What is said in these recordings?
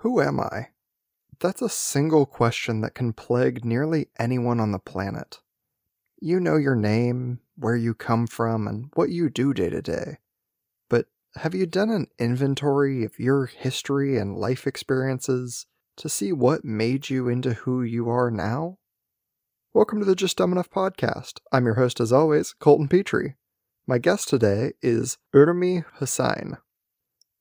Who am I? That's a single question that can plague nearly anyone on the planet. You know your name, where you come from, and what you do day to day. But have you done an inventory of your history and life experiences to see what made you into who you are now? Welcome to the Just Dumb Enough podcast. I'm your host, as always, Colton Petrie. My guest today is Urmi Hussain.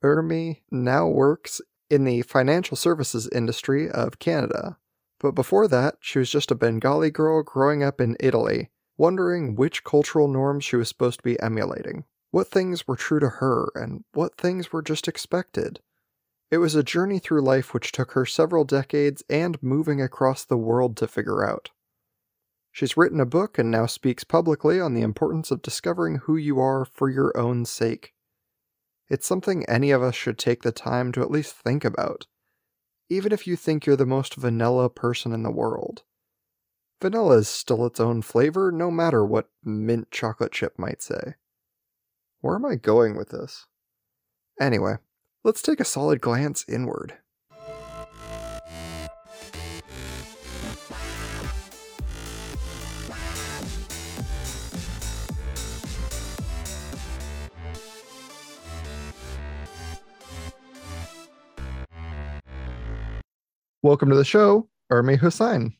Urmi now works in the financial services industry of Canada. But before that, she was just a Bengali girl growing up in Italy, wondering which cultural norms she was supposed to be emulating, what things were true to her, and what things were just expected. It was a journey through life which took her several decades and moving across the world to figure out. She's written a book and now speaks publicly on the importance of discovering who you are for your own sake. It's something any of us should take the time to at least think about, even if you think you're the most vanilla person in the world. Vanilla is still its own flavor, no matter what mint chocolate chip might say. Where am I going with this? Anyway, let's take a solid glance inward. Welcome to the show, Urmi Hussain.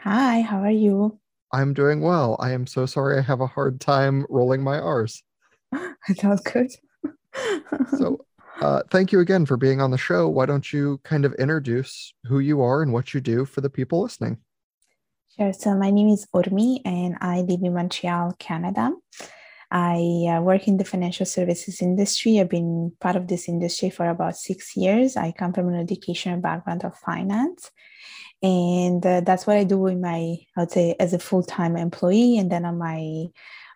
Hi, how are you? I'm doing well. I am so sorry I have a hard time rolling my R's. That's good. so, uh, thank you again for being on the show. Why don't you kind of introduce who you are and what you do for the people listening? Sure. So, my name is Urmi and I live in Montreal, Canada. I uh, work in the financial services industry. I've been part of this industry for about six years. I come from an educational background of finance. And uh, that's what I do in my, I would say, as a full time employee. And then on my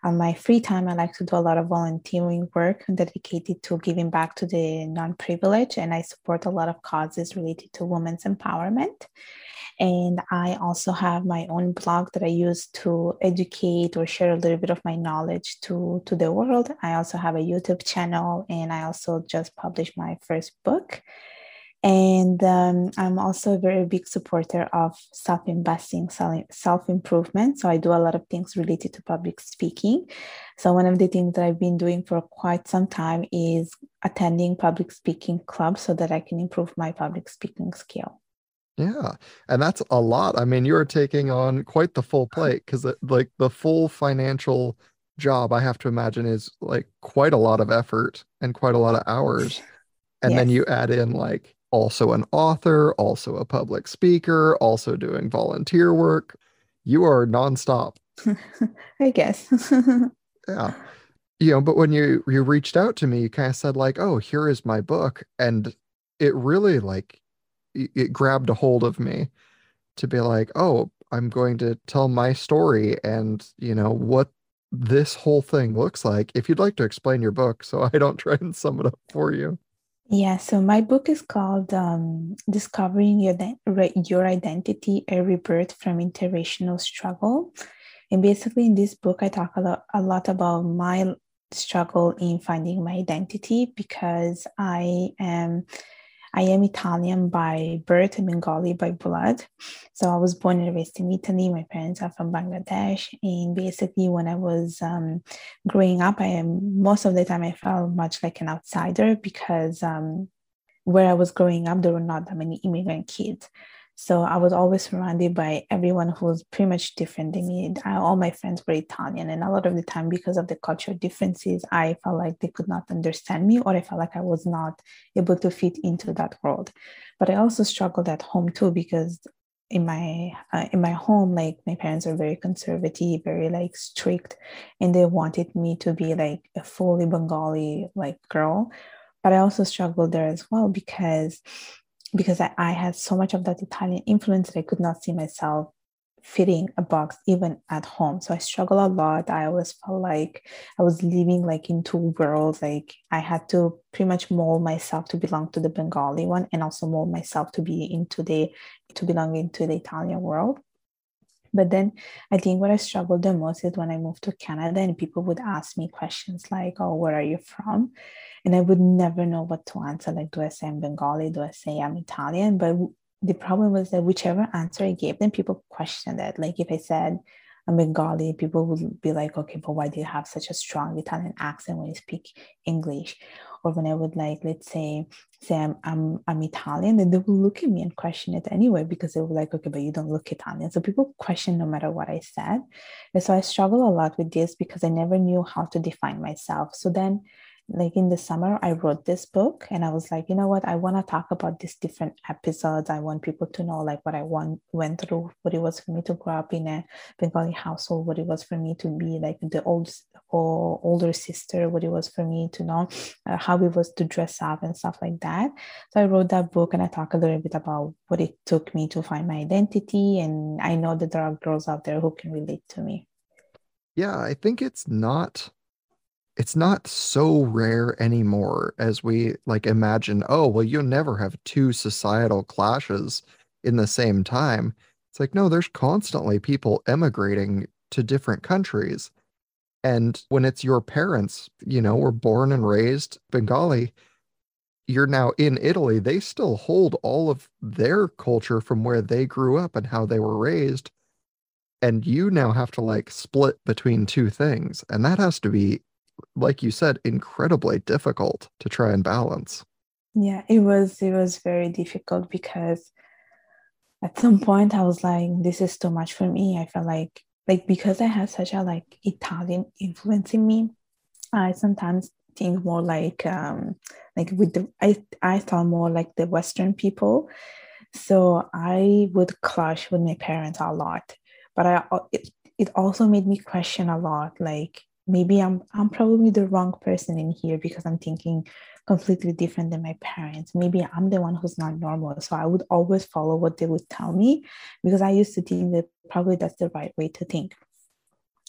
on my free time, I like to do a lot of volunteering work dedicated to giving back to the non privileged. And I support a lot of causes related to women's empowerment. And I also have my own blog that I use to educate or share a little bit of my knowledge to, to the world. I also have a YouTube channel and I also just published my first book. And um, I'm also a very big supporter of self investing, self improvement. So I do a lot of things related to public speaking. So one of the things that I've been doing for quite some time is attending public speaking clubs so that I can improve my public speaking skill. Yeah. And that's a lot. I mean, you're taking on quite the full uh-huh. plate because, like, the full financial job, I have to imagine, is like quite a lot of effort and quite a lot of hours. And yes. then you add in, like, also an author, also a public speaker, also doing volunteer work. You are nonstop. I guess. yeah. You know, but when you you reached out to me, you kind of said like, "Oh, here is my book," and it really like it grabbed a hold of me to be like, oh, I'm going to tell my story and, you know, what this whole thing looks like. If you'd like to explain your book so I don't try and sum it up for you. Yeah, so my book is called um, Discovering Your, Your Identity, A Rebirth from Interracial Struggle. And basically, in this book, I talk a lot, a lot about my struggle in finding my identity because I am I am Italian by birth and Bengali by blood. So I was born and raised in Italy. My parents are from Bangladesh. And basically, when I was um, growing up, I am most of the time I felt much like an outsider because um, where I was growing up, there were not that many immigrant kids. So I was always surrounded by everyone who was pretty much different than me. I, all my friends were Italian, and a lot of the time, because of the cultural differences, I felt like they could not understand me, or I felt like I was not able to fit into that world. But I also struggled at home too because in my uh, in my home, like my parents are very conservative, very like strict, and they wanted me to be like a fully Bengali like girl. But I also struggled there as well because because I, I had so much of that Italian influence that I could not see myself fitting a box even at home. So I struggle a lot. I always felt like I was living like in two worlds. Like I had to pretty much mold myself to belong to the Bengali one and also mold myself to be into the to belong into the Italian world. But then I think what I struggled the most is when I moved to Canada and people would ask me questions like, oh, where are you from? And I would never know what to answer. Like, do I say I'm Bengali? Do I say I'm Italian? But the problem was that whichever answer I gave them, people questioned it. Like if I said I'm Bengali, people would be like, okay, but why do you have such a strong Italian accent when you speak English? Or when I would like, let's say, say I'm, I'm, I'm Italian, then they will look at me and question it anyway because they were like, okay, but you don't look Italian. So people question no matter what I said. And so I struggle a lot with this because I never knew how to define myself. So then like in the summer i wrote this book and i was like you know what? I want to talk about these different episodes. I want people to know like what i want went through what it was for me to grow up in a bengali household what it was for me to be like the old or older sister what it was for me to know uh, how it was to dress up and stuff like that. So i wrote that book and i talk a little bit about what it took me to find my identity and i know that there are girls out there who can relate to me. Yeah i think it's not it's not so rare anymore as we like imagine, oh, well, you'll never have two societal clashes in the same time. It's like, no, there's constantly people emigrating to different countries. And when it's your parents, you know, were born and raised Bengali, you're now in Italy, they still hold all of their culture from where they grew up and how they were raised. And you now have to like split between two things. And that has to be like you said, incredibly difficult to try and balance. Yeah, it was it was very difficult because at some point I was like, this is too much for me. I felt like like because I had such a like Italian influence in me, I sometimes think more like um like with the I I thought more like the Western people. So I would clash with my parents a lot. But I it, it also made me question a lot like maybe I'm I'm probably the wrong person in here because I'm thinking completely different than my parents. Maybe I'm the one who's not normal. So I would always follow what they would tell me because I used to think that probably that's the right way to think.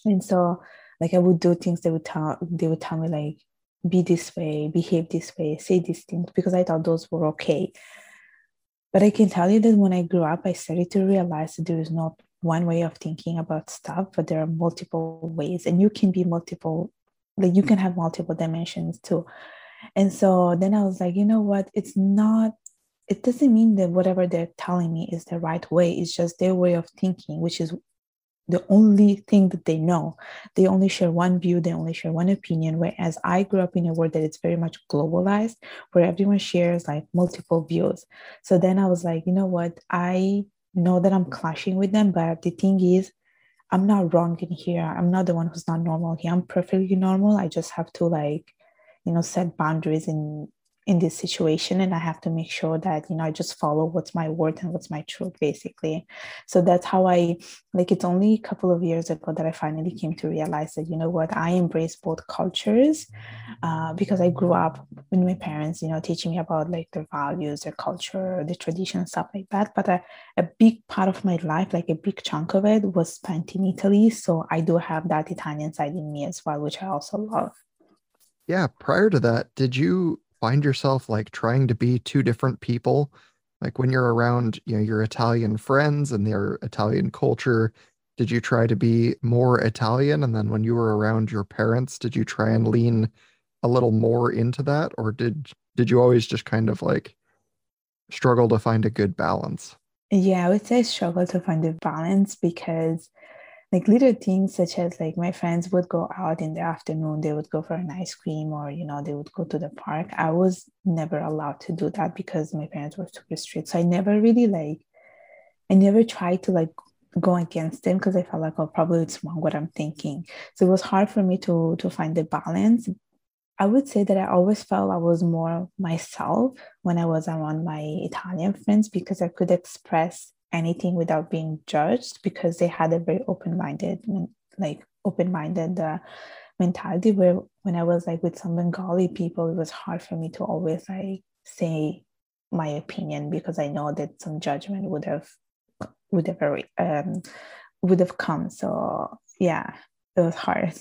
And so like I would do things they would tell they would tell me like be this way, behave this way, say these things because I thought those were okay. But I can tell you that when I grew up, I started to realize that there is not one way of thinking about stuff, but there are multiple ways, and you can be multiple, like you can have multiple dimensions too. And so then I was like, you know what? It's not, it doesn't mean that whatever they're telling me is the right way. It's just their way of thinking, which is the only thing that they know. They only share one view, they only share one opinion. Whereas I grew up in a world that it's very much globalized, where everyone shares like multiple views. So then I was like, you know what? I know that I'm mm. clashing with them, but the thing is, I'm not wrong in here. I'm not the one who's not normal here. I'm perfectly normal. I just have to like, you know, set boundaries in in this situation and i have to make sure that you know i just follow what's my word and what's my truth basically. So that's how i like it's only a couple of years ago that i finally came to realize that you know what i embrace both cultures uh, because i grew up with my parents you know teaching me about like their values their culture the tradition stuff like that. But a, a big part of my life like a big chunk of it was spent in italy. So i do have that italian side in me as well which i also love. Yeah prior to that did you find yourself like trying to be two different people? Like when you're around, you know, your Italian friends and their Italian culture, did you try to be more Italian? And then when you were around your parents, did you try and lean a little more into that? Or did did you always just kind of like struggle to find a good balance? Yeah, I would say struggle to find a balance because like little things such as like my friends would go out in the afternoon they would go for an ice cream or you know they would go to the park. I was never allowed to do that because my parents were super strict. So i never really like i never tried to like go against them because i felt like oh probably it's wrong what i'm thinking. So it was hard for me to to find the balance. I would say that I always felt I was more myself when I was around my Italian friends because I could express anything without being judged because they had a very open-minded like open-minded uh, mentality where when i was like with some bengali people it was hard for me to always like say my opinion because i know that some judgment would have would have um, would have come. So yeah it was hard.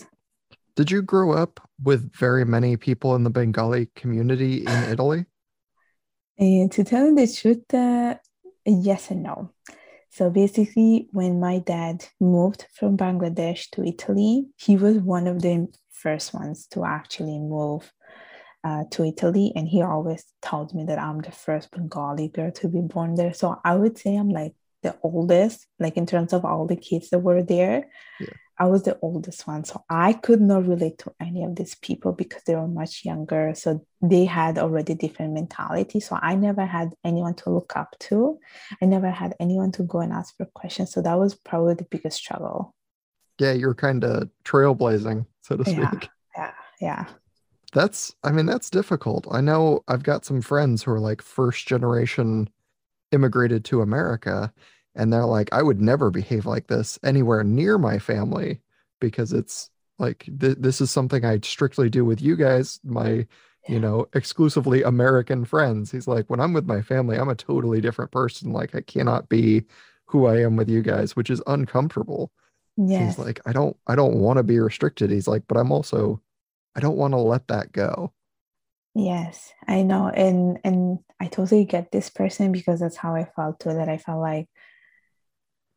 Did you grow up with very many people in the bengali community in italy? And to tell you the truth uh, yes and no So basically, when my dad moved from Bangladesh to Italy, he was one of the first ones to actually move uh, to Italy. And he always told me that I'm the first Bengali girl to be born there. So I would say I'm like the oldest, like in terms of all the kids that were there. Yeah. I was the oldest one. So I could not relate to any of these people because they were much younger. So they had already different mentality. So I never had anyone to look up to. I never had anyone to go and ask for questions. So that was probably the biggest struggle. Yeah, you're kind of trailblazing, so to speak. Yeah, yeah, yeah. That's, I mean, that's difficult. I know I've got some friends who are like first generation immigrated to America and they're like i would never behave like this anywhere near my family because it's like th- this is something i strictly do with you guys my you know exclusively american friends. He's like when i'm with my family i'm a totally different person. Like i cannot be who i am with you guys which is uncomfortable. Yes. he's like i don't i don't want to be restricted. He's like but i'm also i don't want to let that go. Yes i know and and i totally get this person because that's how i felt too that i felt like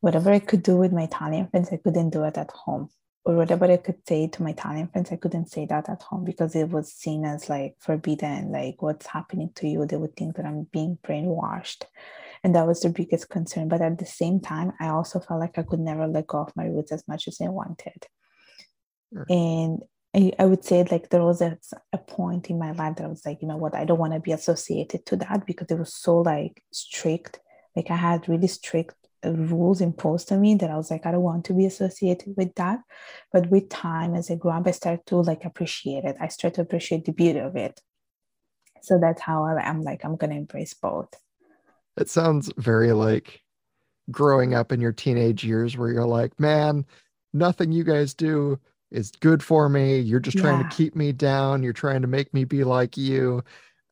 whatever I could do with my Italian friends, I couldn't do it at home. Or whatever I could say to my Italian friends, I couldn't say that at home because it was seen as like forbidden, like what's happening to you. They would think that I'm being brainwashed. And that was the biggest concern. But at the same time, I also felt like I could never let go of my roots as much as I wanted. Sure. And I, I would say like there was a, a point in my life that I was like, you know what, I don't want to be associated to that because it was so like strict. Like I had really strict rules imposed on me that I was like, I don't want to be associated with that. But with time, as I grew up, I started to like appreciate it. I started to appreciate the beauty of it. So that's how I'm like, I'm gonna embrace both. It sounds very like growing up in your teenage years where you're like, man, nothing you guys do is good for me. You're just trying yeah. to keep me down. You're trying to make me be like you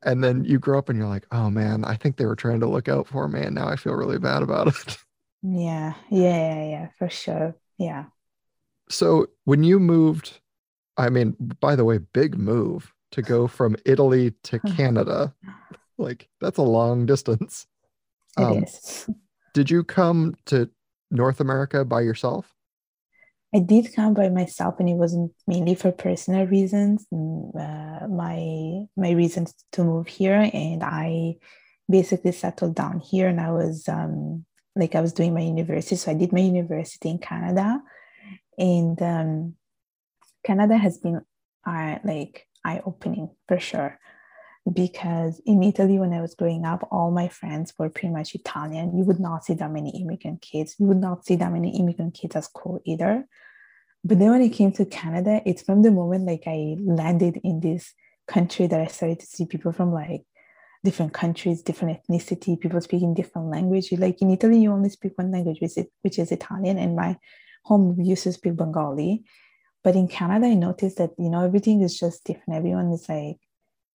and then you grow up and you're like, oh man, I think they were trying to look out for me, and now I feel really bad about it. Yeah, yeah, yeah, yeah, for sure. Yeah. So when you moved, I mean, by the way, big move to go from Italy to Canada. like that's a long distance. It um, is. Did you come to North America by yourself? I did come by myself, and it wasn't mainly for personal reasons. Mm, uh, my my reasons to move here, and I basically settled down here, and I was um, like I was doing my university. So I did my university in Canada, and um, Canada has been uh, like eye opening for sure. Because in Italy, when I was growing up, all my friends were pretty much Italian. You would not see that many immigrant kids. You would not see that many immigrant kids at school either. But then when I came to Canada, it's from the moment like I landed in this country that I started to see people from like different countries, different ethnicity, people speaking different language. Like in Italy, you only speak one language, which is, which is Italian, and my home used to speak Bengali. But in Canada, I noticed that you know everything is just different. Everyone is like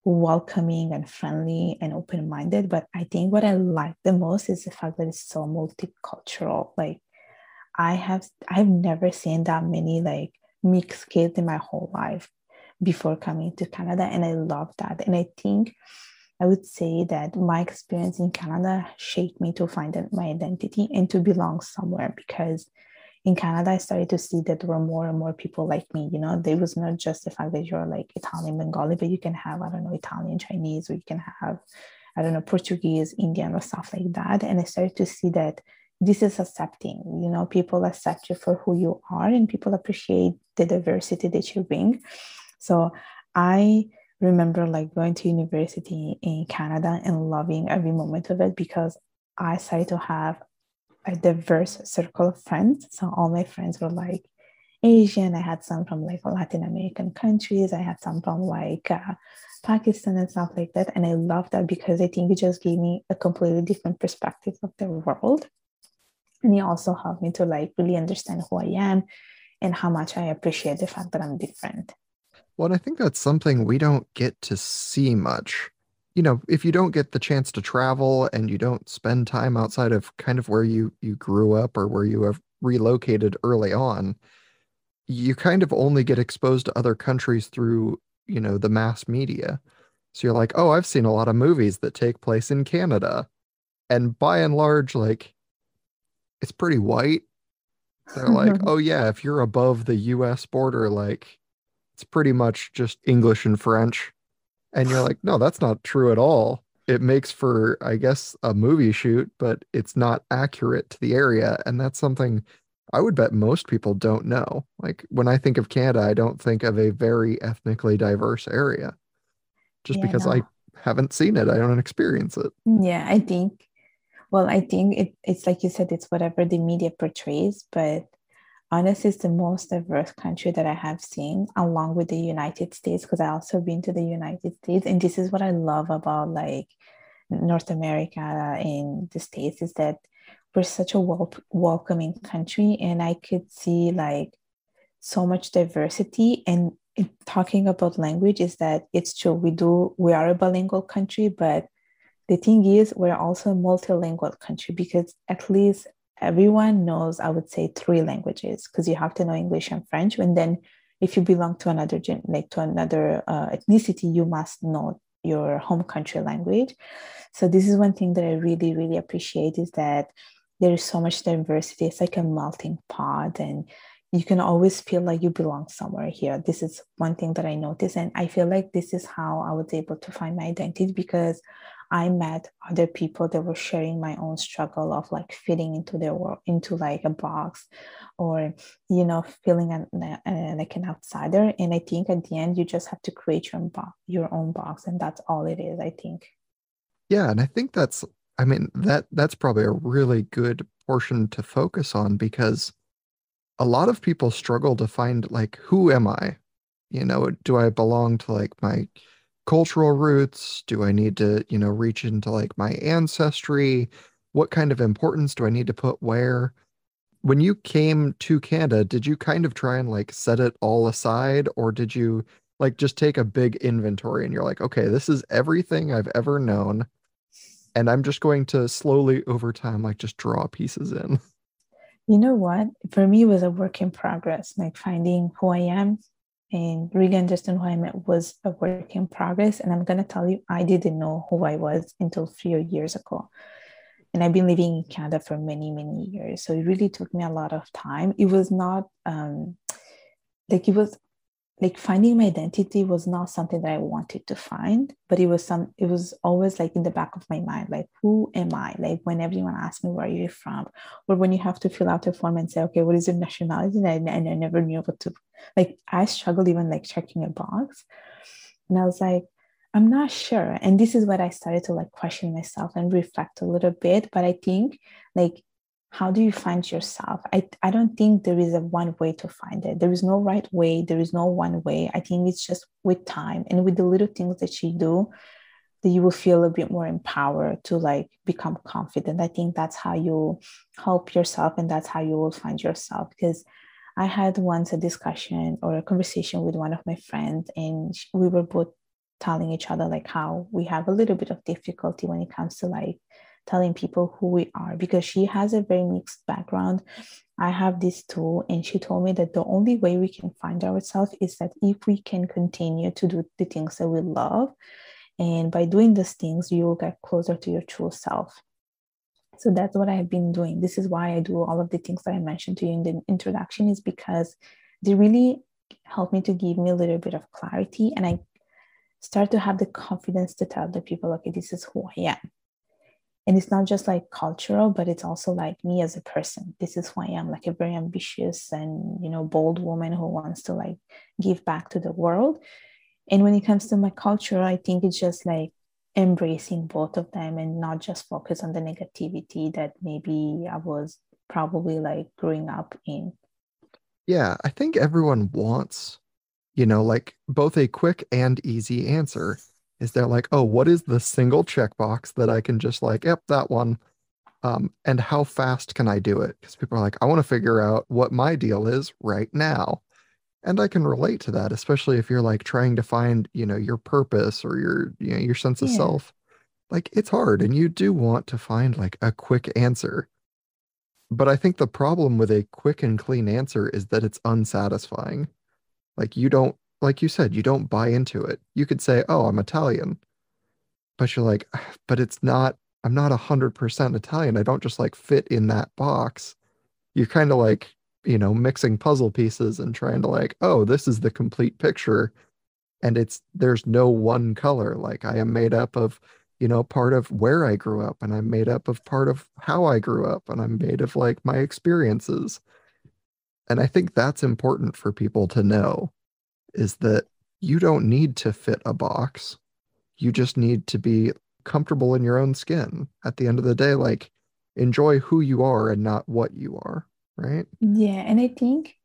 welcoming and friendly and open-minded. But I think what I like the most is the fact that it's so multicultural. Like I have I've never seen that many like mixed kids in my whole life before coming to Canada. And I love that. And I think I would say that my experience in Canada shaped me to find my identity and to belong somewhere because in Canada, I started to see that there were more and more people like me. You know, there was not just the fact that you're like Italian, Bengali, but you can have, I don't know, Italian, Chinese, or you can have, I don't know, Portuguese, Indian, or stuff like that. And I started to see that this is accepting. You know, people accept you for who you are and people appreciate the diversity that you bring. So I remember like going to university in Canada and loving every moment of it because I started to have a diverse circle of friends. So all my friends were like Asian. I had some from like Latin American countries. I had some from like uh, Pakistan and stuff like that. And I love that because I think it just gave me a completely different perspective of the world. And it also helped me to like really understand who I am and how much I appreciate the fact that I'm different. Well, I think that's something we don't get to see much. You know, if you don't get the chance to travel and you don't spend time outside of kind of where you you grew up or where you have relocated early on, you kind of only get exposed to other countries through, you know, the mass media. So you're like, "Oh, I've seen a lot of movies that take place in Canada." And by and large, like it's pretty white. They're like, oh yeah, if you're above the US border, like it's pretty much just English and French. And you're like, no, that's not true at all. It makes for, I guess, a movie shoot, but it's not accurate to the area. And that's something I would bet most people don't know. Like when I think of Canada, I don't think of a very ethnically diverse area just Yeah, because I haven't seen it. I don't experience it. Yeah, I think, well, I think it, it's like you said, it's whatever the media portrays, but honestly, it's the most diverse country that I have seen, along with the United States, because I also been to the United States. And this is what I love about like North America and the States is that we're such a wel welcoming country. And I could see like so much diversity and talking about language is that it's true we do we are a bilingual country but the thing is we're also a multilingual country because at least everyone knows i would say three languages because you have to know english and french and then if you belong to another like to another uh, ethnicity you must know your home country language so this is one thing that i really really appreciate is that there is so much diversity it's like a melting pot and you can always feel like you belong somewhere here. This is one thing that I noticed. And I feel like this is how I was able to find my identity because I met other people that were sharing my own struggle of like fitting into their world, into like a box or, you know, feeling an, uh, like an outsider. And I think at the end, you just have to create your own, box, your own box. And that's all it is, I think. Yeah, and I think that's I mean that that's probably a really good portion to focus on because a lot of people struggle to find like who am I? You know, do I belong to like my cultural roots? Do I need to, you know, reach into like my ancestry? What kind of importance do I need to put where? When you came to Canada, did you kind of try and like set it all aside, or did you like just take a big inventory and you're like, okay, this is everything I've ever known, and I'm just going to slowly over time like just draw pieces in? You know what? For me, it was a work in progress, like finding who I am and really understand who I am was a work in progress. And I'm going to tell you, I didn't know who I was until few years ago. And I've been living in Canada for many, many years. So it really took me a lot of time. It was not um, like it was like finding my identity was not something that I wanted to find, but it was some it was always like in the back of my mind, like who am I? Like when everyone asks me where are you from, or when you have to fill out a form and say, okay, what is your nationality? And I, and I never knew what to like I struggled even like checking a box. And I was like, I'm not sure. And this is what I started to like question myself and reflect a little bit. But I think like how do you find yourself? I, I don't think there is a one way to find it. There is no right way. There is no one way. I think it's just with time and with the little things that you do that you will feel a bit more empowered to like become confident. I think that's how you help yourself and that's how you will find yourself. Because i had once a discussion or a conversation with one of my friends and we were both telling each other like how we have a little bit of difficulty when it comes to like telling people who we are because she has a very mixed background. I have this tool, and she told me that the only way we can find ourselves is that if we can continue to do the things that we love. And by doing these things, you will get closer to your true self. So that's what I have been doing. This is why I do all of the things that I mentioned to you in the introduction, is because they really help me to give me a little bit of clarity. And I start to have the confidence to tell the people, okay, this is who I am and it's not just like cultural but it's also like me as a person. This is who i am like a very ambitious and you know bold woman who wants to like give back to the world. And when it comes to my culture i think it's just like embracing both of them and not just focus on the negativity that maybe i was probably like growing up in. Yeah, I think everyone wants, you know, like both a quick and easy answer. Is they're like, oh, what is the single checkbox that I can just like, yep, that one. Um, and how fast can I do it? Because people are like, I want to figure out what my deal is right now. And I can relate to that, especially if you're like trying to find, you know, your purpose or your, you know, your sense of yeah self. Like it's hard and you do want to find like a quick answer. But I think the problem with a quick and clean answer is that it's unsatisfying. Like you don't, like you said, you don't buy into it. You could say, "Oh, I'm Italian," but you're like, "Ah, but it's not I'm not 100% Italian. I don't just like fit in that box. You're kind of like, you know, mixing puzzle pieces and trying to like, oh, this is the complete picture. And it's, there's no one color. Like I am made up of, you know, part of where I grew up and I'm made up of part of how I grew up and I'm made of like my experiences. And I think that's important for people to know is that you don't need to fit a box. You just need to be comfortable in your own skin. At the end of the day, like enjoy who you are and not what you are, right? Yeah, and I think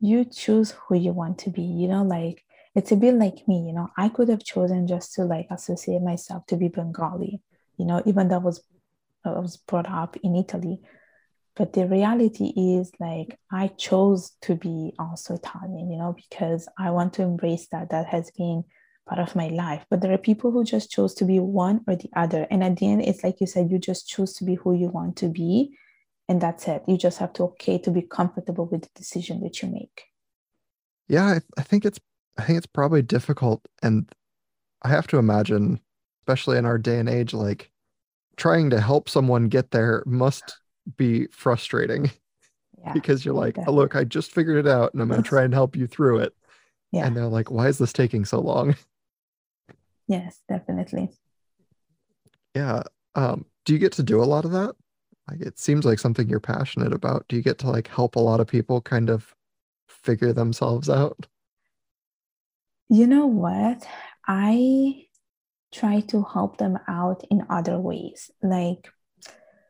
you choose who you want to be, you know, like it's a bit like me, you know, I could have chosen just to like associate myself to be Bengali, you know, even though I was I was brought up in Italy. But the reality is like I chose to be also Italian, you know, because I want to embrace that. That has been part of my life. But there are people who just chose to be one or the other. And at the end, it's like you said, you just choose to be who you want to be. And that's it. You just have to okay to be comfortable with the decision that you make. Yeah, I, think it's I think it's probably difficult. And I have to imagine, especially in our day and age, like trying to help someone get there must be frustrating. Yeah, because you're like, oh, look, I just figured it out and I'm going to try and help you through it. Yeah. And they're like, why is this taking so long? Yes, definitely. Yeah. Um, do you get to do a lot of that? Like it seems like something you're passionate about. Do you get to like help a lot of people kind of figure themselves out? You know what? I try to help them out in other ways. Like,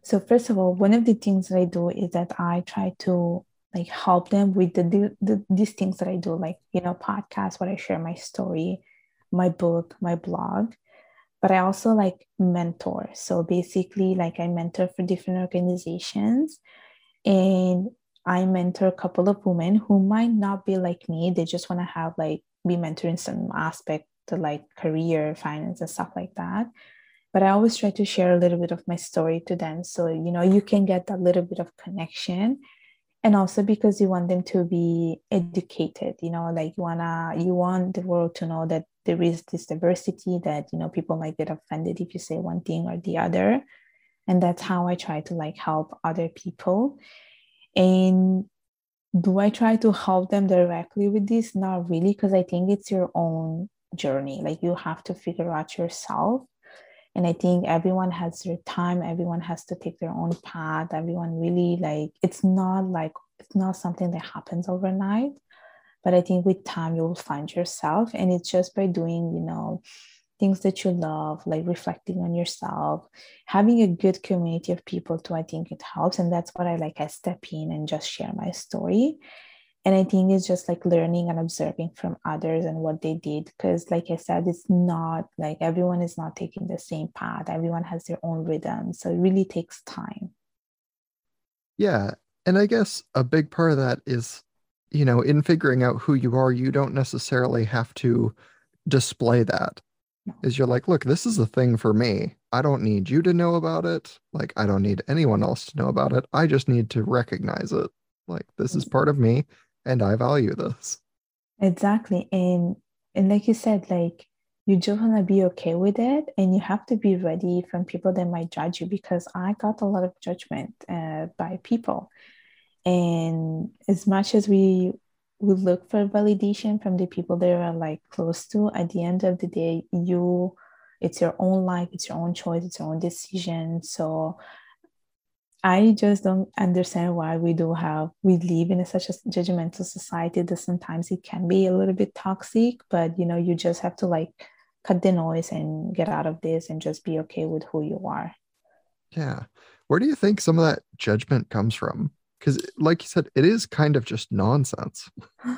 so first of all, one of the things that I do is that I try to like help them with the, the these things that I do, like you know, podcast where I share my story, my book, my blog. But I also like mentor. So basically, like I mentor for different organizations, and I mentor a couple of women who might not be like me. They just want to have like be mentoring some aspect to like career, finance, and stuff like that but I always try to share a little bit of my story to them. So, you know, you can get that little bit of connection. And also because you want them to be educated you know like you wanna you want the world to know that there is this diversity that you know people might get offended if you say one thing or the other. And that's how i try to like help other people. And do i try to help them directly with this? Not really because i think it's your own journey. Like you have to figure out yourself and i think everyone has their time everyone has to take their own path everyone really like it's not like it's not something that happens overnight but i think with time you will find yourself and it's just by doing you know things that you love like reflecting on yourself having a good community of people too i think it helps and that's what i like i step in and just share my story and i think it's just like learning and observing from others and what they did because like i said it's not like everyone is not taking the same path. Everyone has their own rhythm so it really takes time. Yeah and i guess a big part of that is you know in figuring out who you are you don't necessarily have to display that. No. is you're like look this is a thing for me. I don't need you to know about it. Like i don't need anyone else to know about it. I just need to recognize it. Like this is part of me and I value this. Exactly. And and like you said, like you just want to be okay with it and you have to be ready from people that might judge you because I got a lot of judgment uh, by people. And as much as we we look for validation from the people that are like close to, at the end of the day, you it's your own life, it's your own choice, it's your own decision. So I just don't understand why we do have we live in a, such a judgmental society that sometimes it can be a little bit toxic, but you know, you just have to like cut the noise and get out of this and just be okay with who you are. Yeah. Where do you think some of that judgment comes from? Because, like you said, it is kind of just nonsense.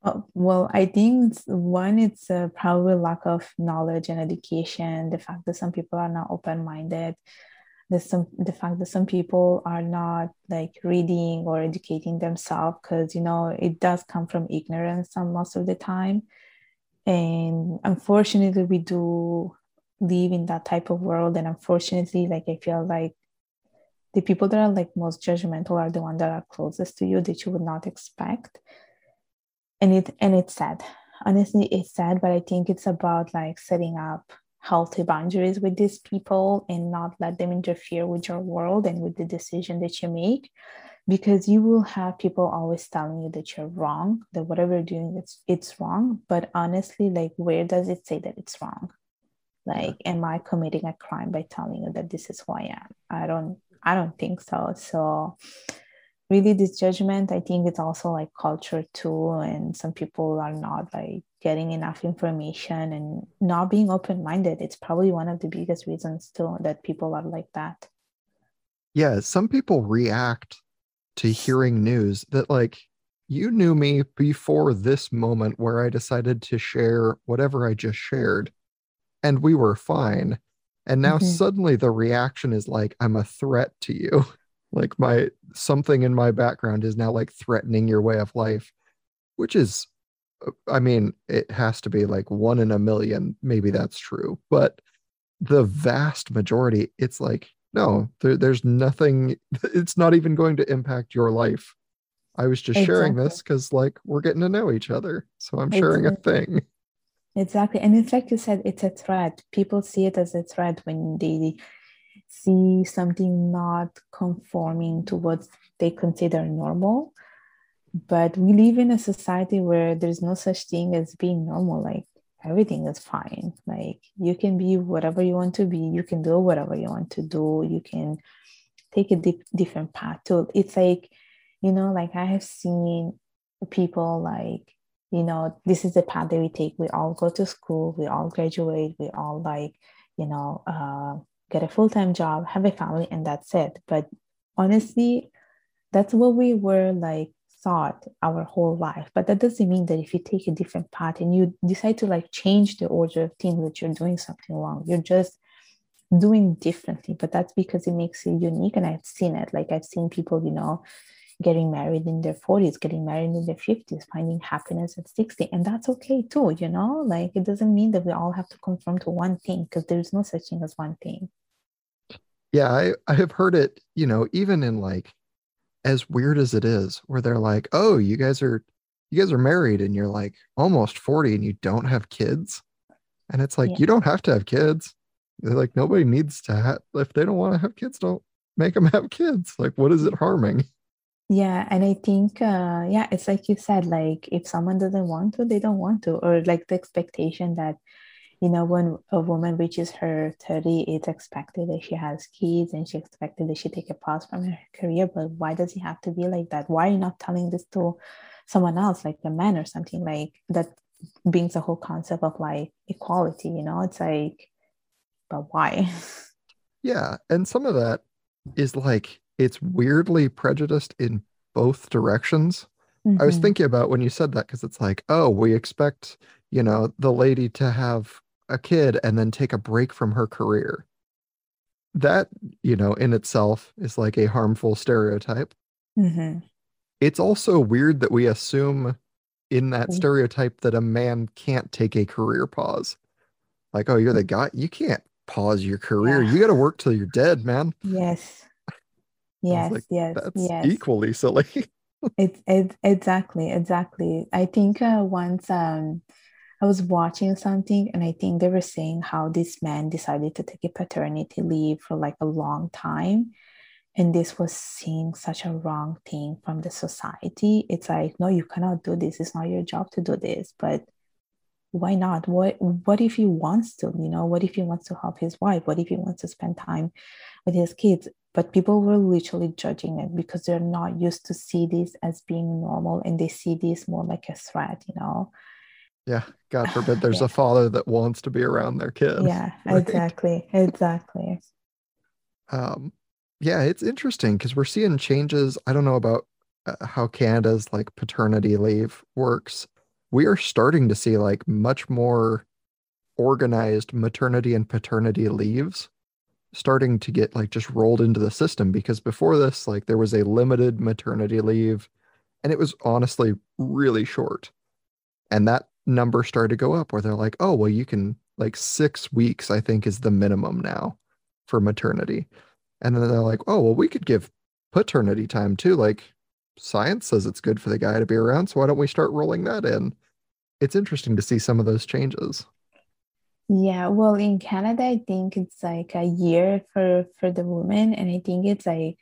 Uh, well, I think one, it's uh, probably lack of knowledge and education, the fact that some people are not open minded the some the fact that some people are not like reading or educating themselves because you know it does come from ignorance some most of the time. And unfortunately we do live in that type of world and unfortunately like i feel like the people that are like most judgmental are the ones that are closest to you that you would not expect. And it and it's sad. Honestly it's sad but i think it's about like setting up healthy boundaries with these people and not let them interfere with your world and with the decision that you make. Because you will have people always telling you that you're wrong that whatever you're doing it's it's wrong. But honestly like where does it say that it's wrong? Like am i committing a crime by telling you that this is who i am? I don't i don't think so. So really this judgment i think it's also like culture too and some people are not like getting enough information and not being open-minded it's probably one of the biggest reasons too that people are like that yeah some people react to hearing news that like you knew me before this moment where I decided to share whatever I just shared and we were fine. And now mm-hmm. suddenly the reaction is like I'm a threat to you. like my something in my background is now like threatening your way of life, which is uh, I mean, it has to be like one in a million. Maybe that's true. But the vast majority, it's like no there, there's nothing it's not even going to impact your life i was just exactly. sharing this because like we're getting to know each other so i'm sharing exactly. a thing exactly and it's like you said it's a threat people see it as a threat when they see something not conforming to what they consider normal but we live in a society where there's no such thing as being normal like everything is fine. Like you can be whatever you want to be, you can do whatever you want to do, you can take a different path too. It's like, you know, like I have seen people like, you know, this is the path that we take. We all go to school, we all graduate, we all like, you know, uh, get a full time job, have a family, and that's it. But honestly, that's what we were like thought our whole life. But that doesn't mean that if you take a different path and you decide to like change the order of things that you're doing something wrong you're just doing differently. But that's because it makes you unique and i've seen it. Like i've seen people you know getting married in their 40s getting married in their 50s finding happiness at 60 and that's okay too you know like it doesn't mean that we all have to conform to one thing because there's no such thing as one thing yeah i i have heard it you know even in like as weird as it is, where they're like, "Oh, you guys are you guys are married and you're like almost 40 and you don't have kids." And it's like, yeah. you don't have to have kids. They're like nobody needs to have if they don't want to have kids, don't make them have kids. Like what is it harming? Yeah, and I think uh yeah, it's like you said like if someone doesn't want to, they don't want to or like the expectation that you know, when a woman reaches her 30, it's expected that she has kids and she expected that she take a pause from her career. But why does it have to be like that? Why are you not telling this to someone else, like a man or something like that brings the whole concept of like equality, you know? It's like, but why? Yeah. And some of that is like it's weirdly prejudiced in both directions. Mm-hmm. I was mm-hmm. thinking about when you said that because it's like, oh, we expect, you know, the lady to have a kid and then take a break from her career. That, you know, in itself is like a harmful stereotype. Mm-hmm. It's also weird that we assume in that mm-hmm. stereotype that a man can't take a career pause. Like, oh, you're the guy, you can't pause your career. Yeah. You got to work till you're dead, man. Yes. Yes, like, yes, that's yes. equally silly. it's it, exactly, exactly. I think uh, once um I was watching something and I think they were saying how this man decided to take a paternity leave for like a long time. And this was seen such a wrong thing from the society. It's like, no, you cannot do this. It's not your job to do this. But why not? What what if he wants to? You know, what if he wants to help his wife? What if he wants to spend time with his kids? But people were literally judging it because they're not used to see this as being normal and they see this more like a threat, you know. Yeah, God forbid there's yeah. a father that wants to be around their kid. Yeah, right? exactly. Exactly. Um yeah, it's interesting because we're seeing changes. I don't know about uh, how Canada's like paternity leave works. We are starting to see like much more organized maternity and paternity leaves starting to get like just rolled into the system because before this like there was a limited maternity leave and it was honestly really short. And that number started to go up where they're like, oh, well, you can like six weeks, I think, is the minimum now for maternity. And then they're like, oh, well, we could give paternity time too. Like science says it's good for the guy to be around. So why don't we start rolling that in? It's interesting to see some of those changes. Yeah, well, in Canada, I think it's like a year for for the woman, and I think it's like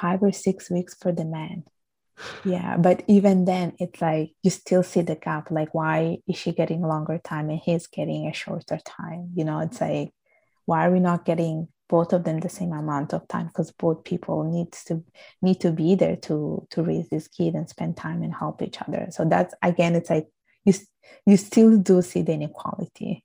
five or six weeks for the man. Yeah, but even then, it's like you still see the gap. Like, why is she getting longer time and he's getting a shorter time? You know, it's like, why are we not getting both of them the same amount of time? Because both people needs to need to be there to to raise this kid and spend time and help each other. So that's again, it's like you you still do see the inequality.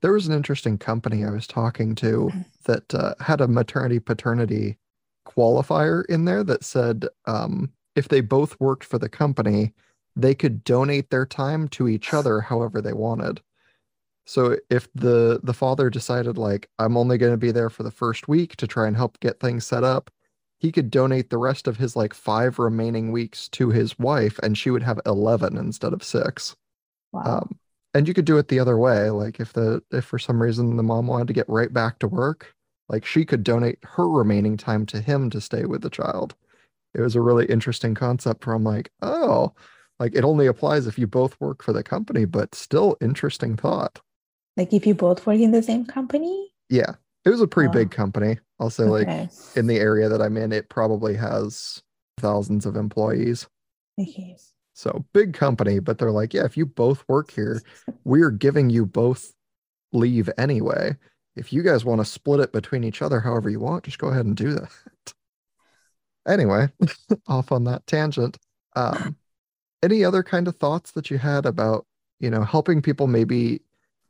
There was an interesting company I was talking to mm-hmm. that uh, had a maternity paternity qualifier in there that said um, if they both worked for the company, they could donate their time to each other however they wanted. So if the the father decided like I'm only going to be there for the first week to try and help get things set up, he could donate the rest of his like 5 remaining weeks to his wife and she would have 11 instead of 6. Wow. Um, and you could do it the other way like if the if for some reason the mom wanted to get right back to work, like she could donate her remaining time to him to stay with the child. It was a really interesting concept where I'm like, oh, like it only applies if you both work for the company, but still interesting thought. Like if you both work in the same company? Yeah. It was a pretty oh. big company. I'll say okay. like in the area that I'm in, it probably has thousands of employees. Okay. So big company, but they're like, yeah, if you both work here, we're giving you both leave anyway if you guys want to split it between each other however you want, just go ahead and do that. anyway, off on that tangent. Um, any other kind of thoughts that you had about, you know, helping people maybe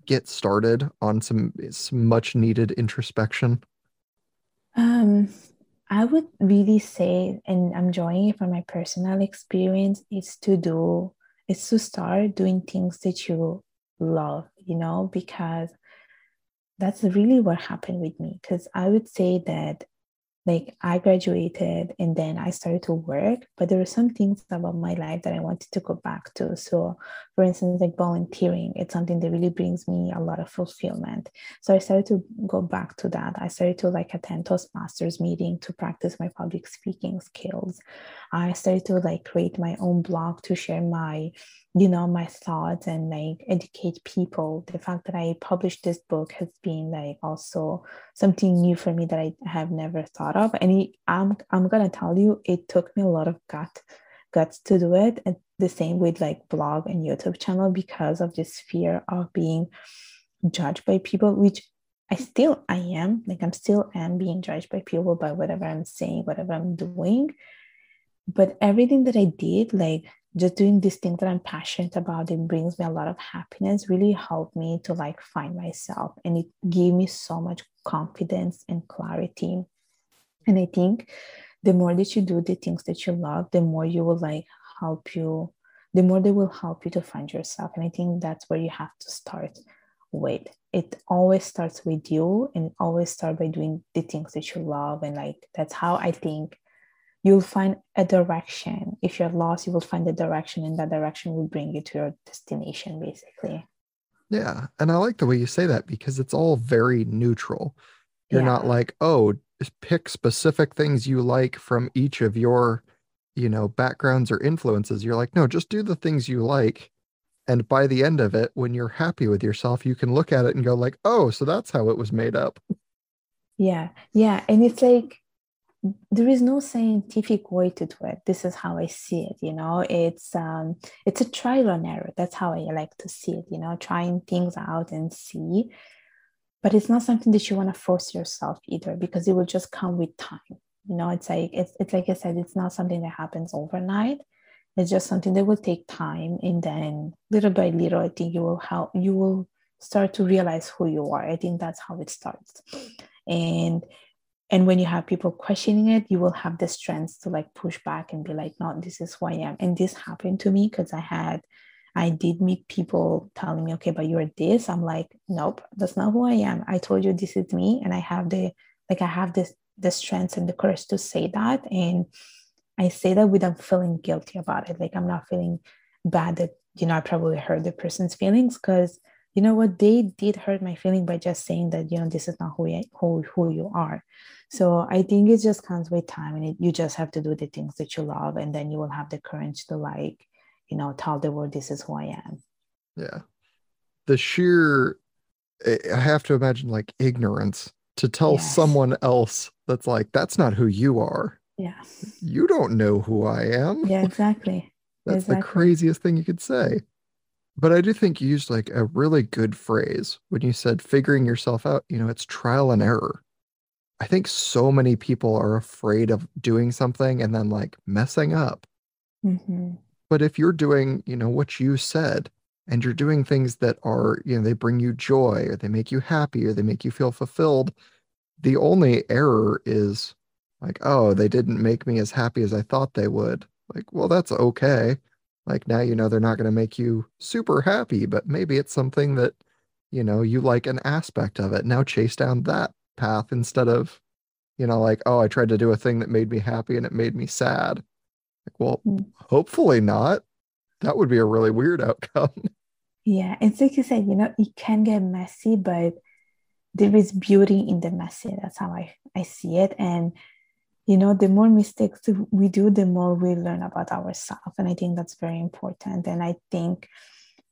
get started on some, some much needed introspection? Um, I would really say, and I'm drawing it from my personal experience, is to do, is to start doing things that you love, you know, because that's really what happened with me. Because i would say that like I graduated and then I started to work, but there were some things about my life that I wanted to go back to. So, for instance, like volunteering, it's something that really brings me a lot of fulfillment. So I started to go back to that. I started to like attend Toastmasters meeting to practice my public speaking skills. I started to like create my own blog to share my you know my thoughts and like educate people. The fact that i published this book has been like also something new for me that i have never thought of. And it, i'm i'm gonna tell you it took me a lot of gut guts to do it and the same with like blog and youtube channel because of this fear of being judged by people which i still i am. Like i'm still am being judged by people by whatever i'm saying whatever i'm doing. But everything that i did like just doing this thing that I'm passionate about, it brings me a lot of happiness, really helped me to like find myself. And it gave me so much confidence and clarity. And I think the more that you do the things that you love, the more you will like help you, the more they will help you to find yourself. And I think that's where you have to start with. It always starts with you and always start by doing the things that you love. And like that's how I think you'll find a direction. If you're lost, you will find a direction, and that direction will bring you to your destination, basically. Yeah. And I like the way you say that because it's all very neutral. You're yeah. not like, oh, pick specific things you like from each of your, you know, backgrounds or influences. You're like, no, just do the things you like. And by the end of it, when you're happy with yourself, you can look at it and go like, oh, so that's how it was made up. Yeah. Yeah. And it's like there is no scientific way to do it. This is how i see it you know? It's um it's a trial and error. That's how i like to see it you know trying things out and see. But it's not something that you want to force yourself either because it will just come with time. You know it's like it's, it's like i said it's not something that happens overnight. It's just something that will take time and then little by little i think you will help you will start to realize who you are. I think that's how it starts. And and when you have people questioning it you will have the strength to like push back and be like no this is who i am. And this happened to me because i had i did meet people telling me okay but you're this. I'm like nope that's not who i am. I told you this is me and i have the like i have this the strength and the courage to say that. And i say that without feeling guilty about it. Like i'm not feeling bad that you know i probably hurt the person's feelings because you know what they did hurt my feeling by just saying that you know this is not who, I, who, who you are so I think it just comes with time and it, you just have to do the things that you love and then you will have the courage to like, you know, tell the world this is who I am. Yeah. The sheer I have to imagine like ignorance to tell Yes. someone else that's like, that's not who you are. Yeah. You don't know who I am. Yeah, exactly. That's the craziest thing you could say. But I do think you used like a really good phrase when you said figuring yourself out. You know, it's trial and error. I think so many people are afraid of doing something and then like messing up. hmm But if you're doing, you know, what you said and you're doing things that are, you know, they bring you joy or they make you happy or they make you feel fulfilled, the only error is like, oh, they didn't make me as happy as I thought they would. Like, well, that's okay. Like now you know they're not going to make you super happy, but maybe it's something that, you know, you like an aspect of it. Now chase down that path instead of, you know, like, oh, I tried to do a thing that made me happy and it made me sad. Like, well, Mm. hopefully not. That would be a really weird outcome. Yeah, it's like you said, you know, it can get messy, but there is beauty in the messy. That's how I, I see it. And, you know, the more mistakes we do, the more we learn about ourselves. And I think that's very important. And I think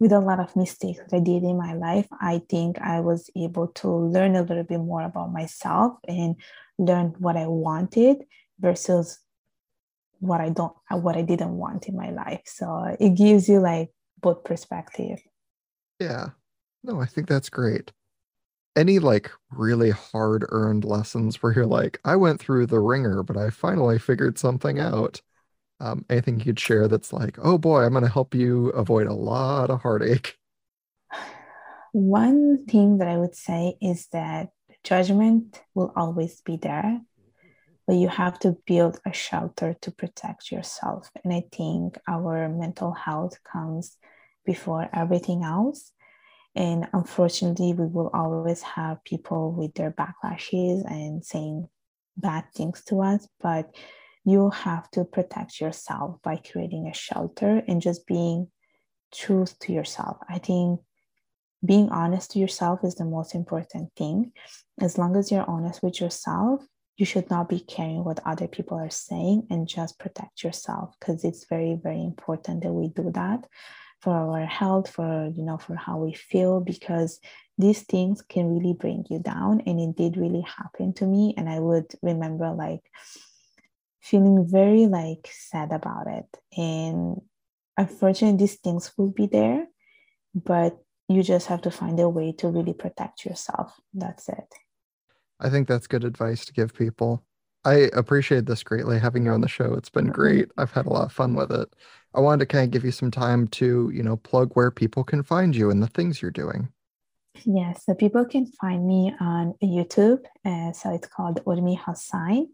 with a lot of mistakes that I did in my life, I think I was able to learn a little bit more about myself and learn what I wanted versus what I don't, what I didn't want in my life. So it gives you like both perspective. Yeah. No, I think that's great. Any like really hard earned lessons where you're like, I went through the ringer, but I finally figured something out. Um, anything you could share that's like, oh boy, I'm going to help you avoid a lot of heartache. One thing that I would say is that judgment will always be there, but you have to build a shelter to protect yourself. And I think our mental health comes before everything else. And unfortunately, we will always have people with their backlashes and saying bad things to us, but you have to protect yourself by creating a shelter and just being truth to yourself. I think being honest to yourself is the most important thing. As long as you're honest with yourself, you should not be caring what other people are saying and just protect yourself because it's very, very important that we do that for our health, for you know, for how we feel, because these things can really bring you down. And it did really happen to me. And I would remember like feeling very like sad about it. And unfortunately, these things will be there, but you just have to find a way to really protect yourself. That's it. I think that's good advice to give people. I appreciate this greatly having you on the show. It's been great. I've had a lot of fun with it. I wanted to kind of give you some time to, you know, plug where people can find you and the things you're doing. Yeah, so people can find me on YouTube. Uh, so it's called Urmi Hassan.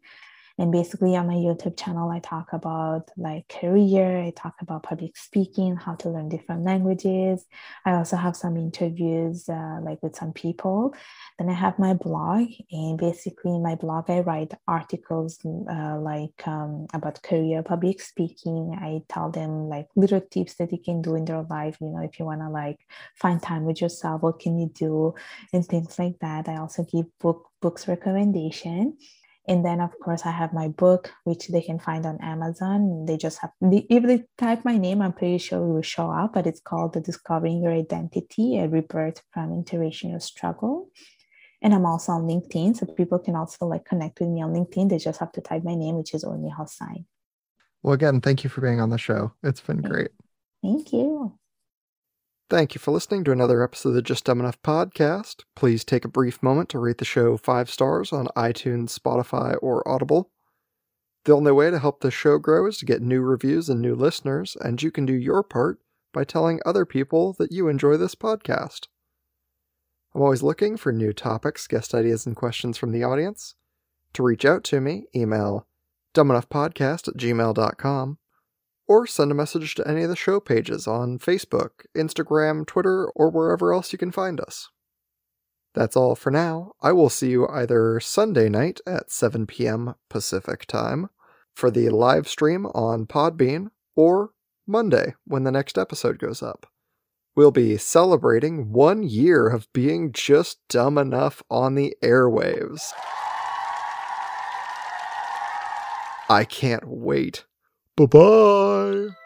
And basically, on my YouTube channel, I talk about like career, I talk about public speaking, how to learn different languages. I also have some interviews uh, like with some people. Then I have my blog, and basically, in my blog, I write articles uh, like um, about career, public speaking. I tell them like little tips that you can do in their life. You know, if you want to like find time with yourself, what can you do, and things like that. I also give book books recommendation. And then, of course, I have my book, which they can find on Amazon. They just have, if they type my name, I'm pretty sure it will show up, but it's called The Discovering Your Identity, a Rebirth from Interracial Struggle. And I'm also on LinkedIn. So people can also like connect with me on LinkedIn. They just have to type my name, which is Urmi Hassan. Well, again, thank you for being on the show. It's been great. Thank you. Thank you for listening to another episode of the Just Dumb Enough podcast. Please take a brief moment to rate the show five stars on iTunes, Spotify, or Audible. The only way to help this show grow is to get new reviews and new listeners, and you can do your part by telling other people that you enjoy this podcast. I'm always looking for new topics, guest ideas, and questions from the audience. To reach out to me, email dumbenoughpodcast at gmail.com or send a message to any of the show pages on Facebook, Instagram, Twitter, or wherever else you can find us. That's all for now. I will see you either Sunday night at 7 p.m. Pacific time for the live stream on Podbean or Monday when the next episode goes up. We'll be celebrating one year of being just dumb enough on the airwaves. I can't wait. Bye bye.